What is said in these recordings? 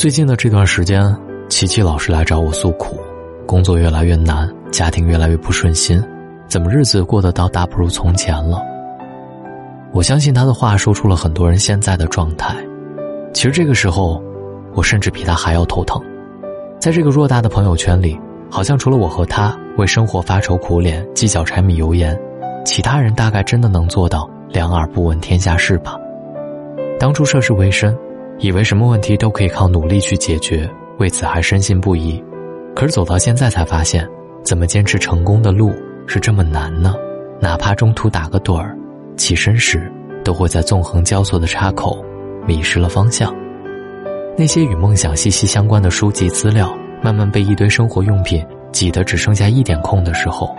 最近的这段时间，琪琪老是来找我诉苦，工作越来越难，家庭越来越不顺心，怎么日子过得倒大不如从前了？我相信他的话说出了很多人现在的状态。其实这个时候，我甚至比他还要头疼。在这个偌大的朋友圈里，好像除了我和他为生活发愁苦脸、计较柴米油盐，其他人大概真的能做到两耳不闻天下事吧？当初涉世未深。以为什么问题都可以靠努力去解决，为此还深信不疑。可是走到现在才发现，怎么坚持成功的路是这么难呢？哪怕中途打个盹儿，起身时都会在纵横交错的岔口迷失了方向。那些与梦想息息相关的书籍资料，慢慢被一堆生活用品挤得只剩下一点空的时候，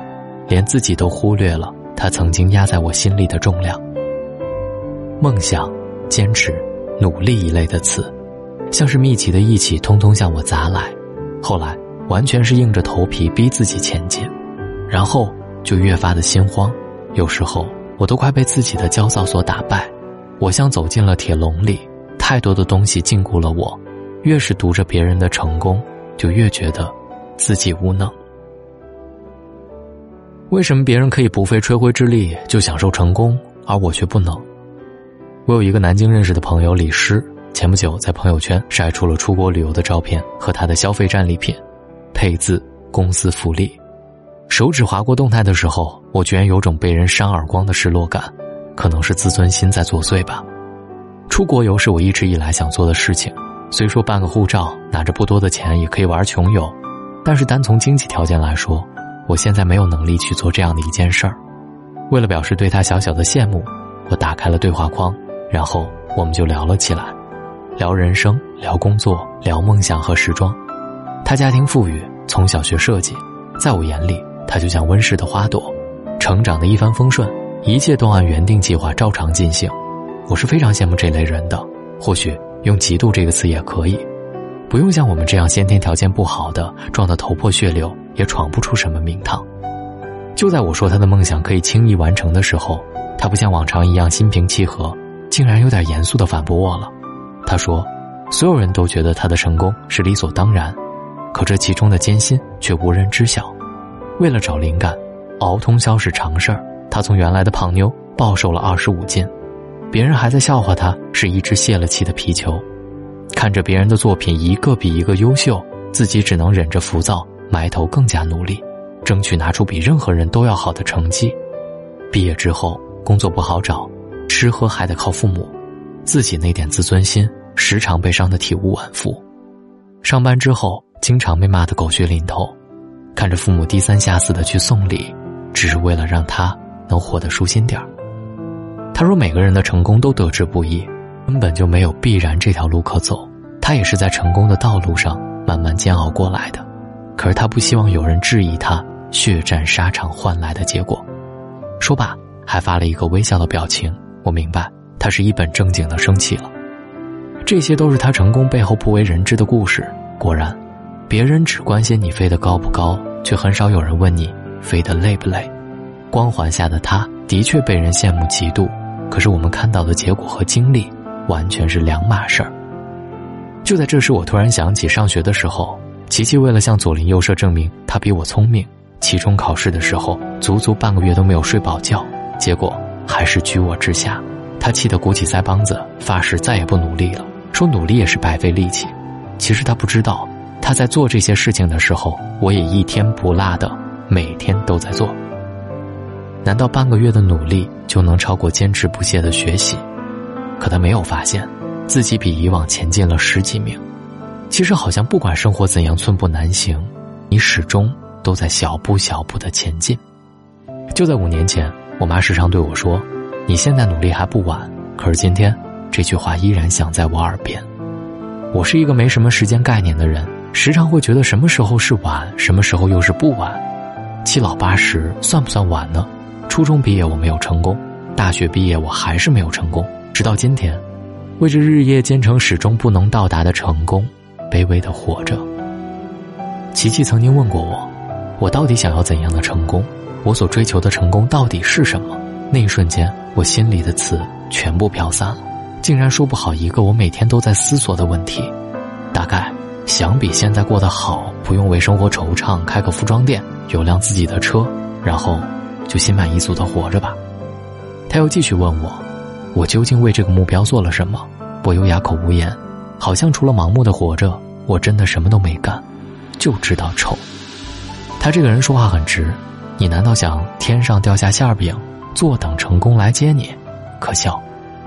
连自己都忽略了它曾经压在我心里的重量。梦想，坚持。努力一类的词，像是密集的义气，通通向我砸来。后来完全是硬着头皮逼自己前进，然后就越发的心慌。有时候我都快被自己的焦躁所打败。我像走进了铁笼里，太多的东西禁锢了我。越是读着别人的成功，就越觉得自己无能。为什么别人可以不费吹灰之力就享受成功，而我却不能？我有一个南京认识的朋友李诗，前不久在朋友圈晒出了出国旅游的照片和他的消费战利品，配字公司福利。手指划过动态的时候，我居然有种被人扇耳光的失落感，可能是自尊心在作祟吧。出国游是我一直以来想做的事情，虽说办个护照拿着不多的钱也可以玩穷游，但是单从经济条件来说，我现在没有能力去做这样的一件事儿。为了表示对他小小的羡慕，我打开了对话框。然后我们就聊了起来，聊人生，聊工作，聊梦想和时装。他家庭富裕，从小学设计，在我眼里，他就像温室的花朵，成长的一帆风顺，一切都按原定计划照常进行。我是非常羡慕这类人的，或许用“嫉妒”这个词也可以，不用像我们这样先天条件不好的，撞得头破血流也闯不出什么名堂。就在我说他的梦想可以轻易完成的时候，他不像往常一样心平气和。竟然有点严肃的反驳我了，他说：“所有人都觉得他的成功是理所当然，可这其中的艰辛却无人知晓。为了找灵感，熬通宵是常事儿。他从原来的胖妞暴瘦了二十五斤，别人还在笑话他是一只泄了气的皮球。看着别人的作品一个比一个优秀，自己只能忍着浮躁，埋头更加努力，争取拿出比任何人都要好的成绩。毕业之后，工作不好找。”吃喝还得靠父母，自己那点自尊心时常被伤得体无完肤。上班之后，经常被骂得狗血淋头，看着父母低三下四的去送礼，只是为了让他能活得舒心点儿。他说：“每个人的成功都得之不易，根本就没有必然这条路可走。他也是在成功的道路上慢慢煎熬过来的。可是他不希望有人质疑他血战沙场换来的结果。”说罢，还发了一个微笑的表情。我明白，他是一本正经的生气了。这些都是他成功背后不为人知的故事。果然，别人只关心你飞得高不高，却很少有人问你飞得累不累。光环下的他的确被人羡慕嫉妒，可是我们看到的结果和经历完全是两码事儿。就在这时，我突然想起上学的时候，琪琪为了向左邻右舍证明他比我聪明，期中考试的时候足足半个月都没有睡饱觉，结果。还是居我之下，他气得鼓起腮帮子，发誓再也不努力了，说努力也是白费力气。其实他不知道，他在做这些事情的时候，我也一天不落的每天都在做。难道半个月的努力就能超过坚持不懈的学习？可他没有发现，自己比以往前进了十几名。其实好像不管生活怎样寸步难行，你始终都在小步小步的前进。就在五年前。我妈时常对我说：“你现在努力还不晚。”可是今天，这句话依然响在我耳边。我是一个没什么时间概念的人，时常会觉得什么时候是晚，什么时候又是不晚。七老八十算不算晚呢？初中毕业我没有成功，大学毕业我还是没有成功，直到今天，为着日夜兼程始终不能到达的成功，卑微的活着。琪琪曾经问过我：“我到底想要怎样的成功？”我所追求的成功到底是什么？那一瞬间，我心里的词全部飘散了，竟然说不好一个我每天都在思索的问题。大概想比现在过得好，不用为生活惆怅，开个服装店，有辆自己的车，然后就心满意足的活着吧。他又继续问我，我究竟为这个目标做了什么？我又哑口无言，好像除了盲目的活着，我真的什么都没干，就知道丑。他这个人说话很直，你难道想天上掉下馅饼，坐等成功来接你？可笑！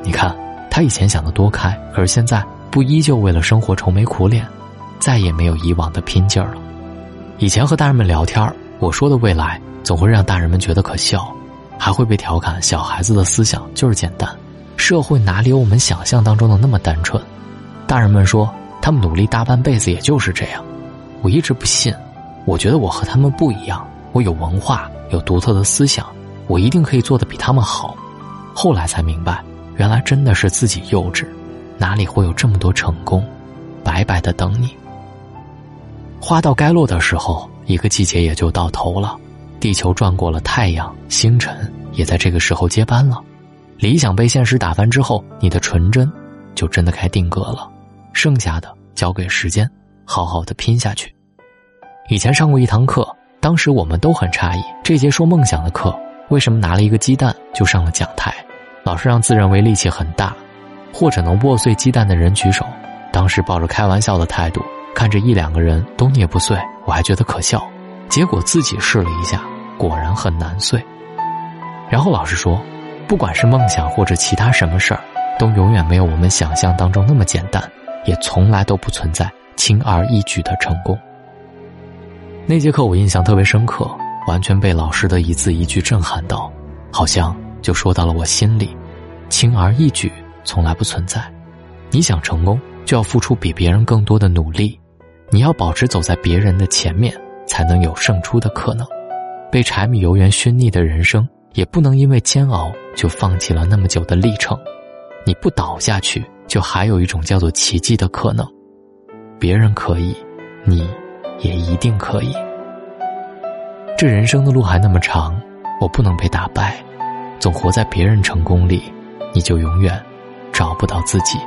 你看他以前想的多开，可是现在不依旧为了生活愁眉苦脸，再也没有以往的拼劲儿了。以前和大人们聊天我说的未来总会让大人们觉得可笑。还会被调侃，小孩子的思想就是简单，社会哪里有我们想象当中的那么单纯？大人们说他们努力大半辈子也就是这样，我一直不信，我觉得我和他们不一样，我有文化，有独特的思想，我一定可以做得比他们好。后来才明白，原来真的是自己幼稚，哪里会有这么多成功，白白的等你。花到该落的时候，一个季节也就到头了。地球转过了，太阳、星辰也在这个时候接班了。理想被现实打翻之后，你的纯真就真的该定格了。剩下的交给时间，好好的拼下去。以前上过一堂课，当时我们都很诧异，这节说梦想的课，为什么拿了一个鸡蛋就上了讲台？老师让自认为力气很大，或者能握碎鸡蛋的人举手。当时抱着开玩笑的态度，看着一两个人都捏不碎，我还觉得可笑。结果自己试了一下。果然很难碎。然后老师说，不管是梦想或者其他什么事儿，都永远没有我们想象当中那么简单，也从来都不存在轻而易举的成功。那节课我印象特别深刻，完全被老师的一字一句震撼到，好像就说到了我心里。轻而易举从来不存在，你想成功，就要付出比别人更多的努力，你要保持走在别人的前面，才能有胜出的可能。被柴米油盐熏腻的人生，也不能因为煎熬就放弃了那么久的历程。你不倒下去，就还有一种叫做奇迹的可能。别人可以，你也一定可以。这人生的路还那么长，我不能被打败。总活在别人成功里，你就永远找不到自己。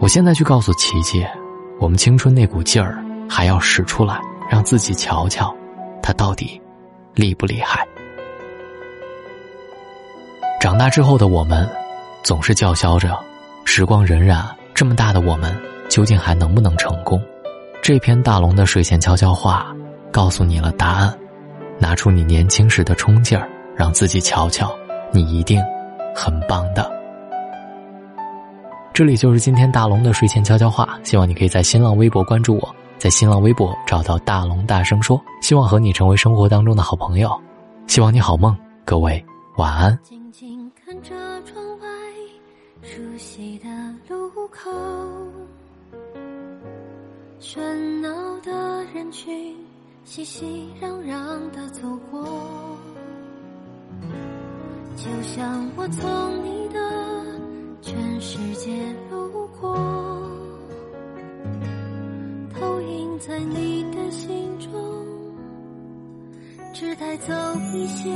我现在去告诉琪琪，我们青春那股劲儿还要使出来，让自己瞧瞧，他到底。厉不厉害？长大之后的我们，总是叫嚣着：“时光荏苒，这么大的我们，究竟还能不能成功？”这篇大龙的睡前悄悄话，告诉你了答案。拿出你年轻时的冲劲儿，让自己瞧瞧，你一定很棒的。这里就是今天大龙的睡前悄悄话，希望你可以在新浪微博关注我。在新浪微博找到大龙，大声说，希望和你成为生活当中的好朋友，希望你好梦，各位晚安。静静看着窗外熟悉的路口，喧闹的人群熙熙攘攘的走过，就像我从你的全世界路过。投影在你的心中，只带走一些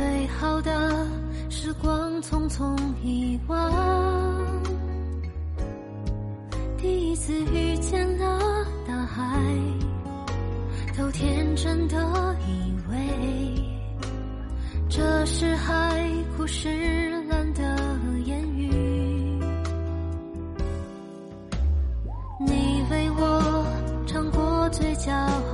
最好的时光匆匆遗忘，第一次遇见了大海，都天真的以为这是海枯石烂的言语。你为我唱过最骄傲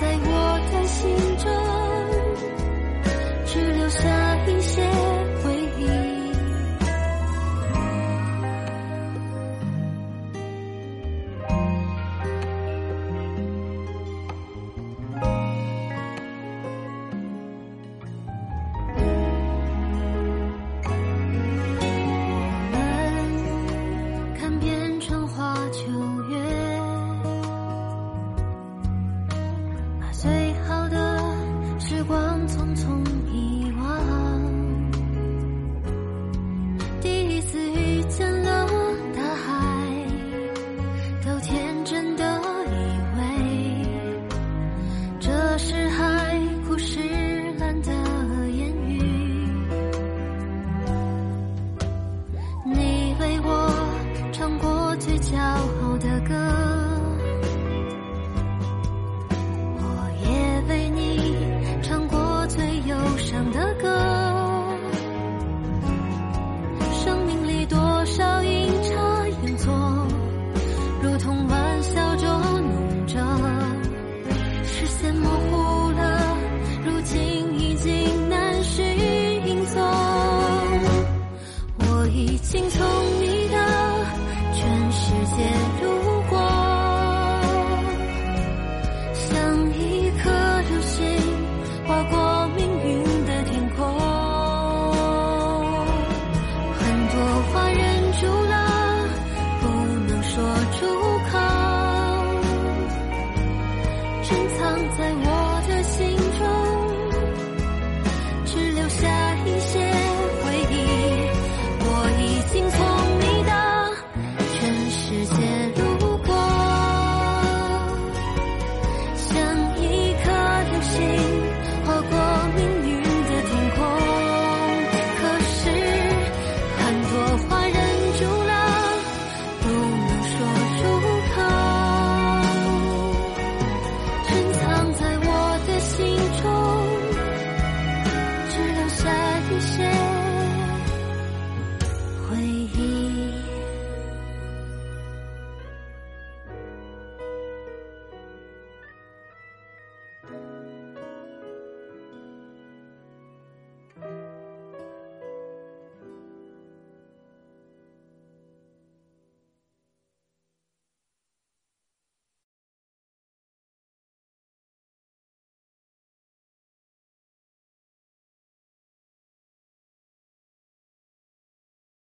在我的心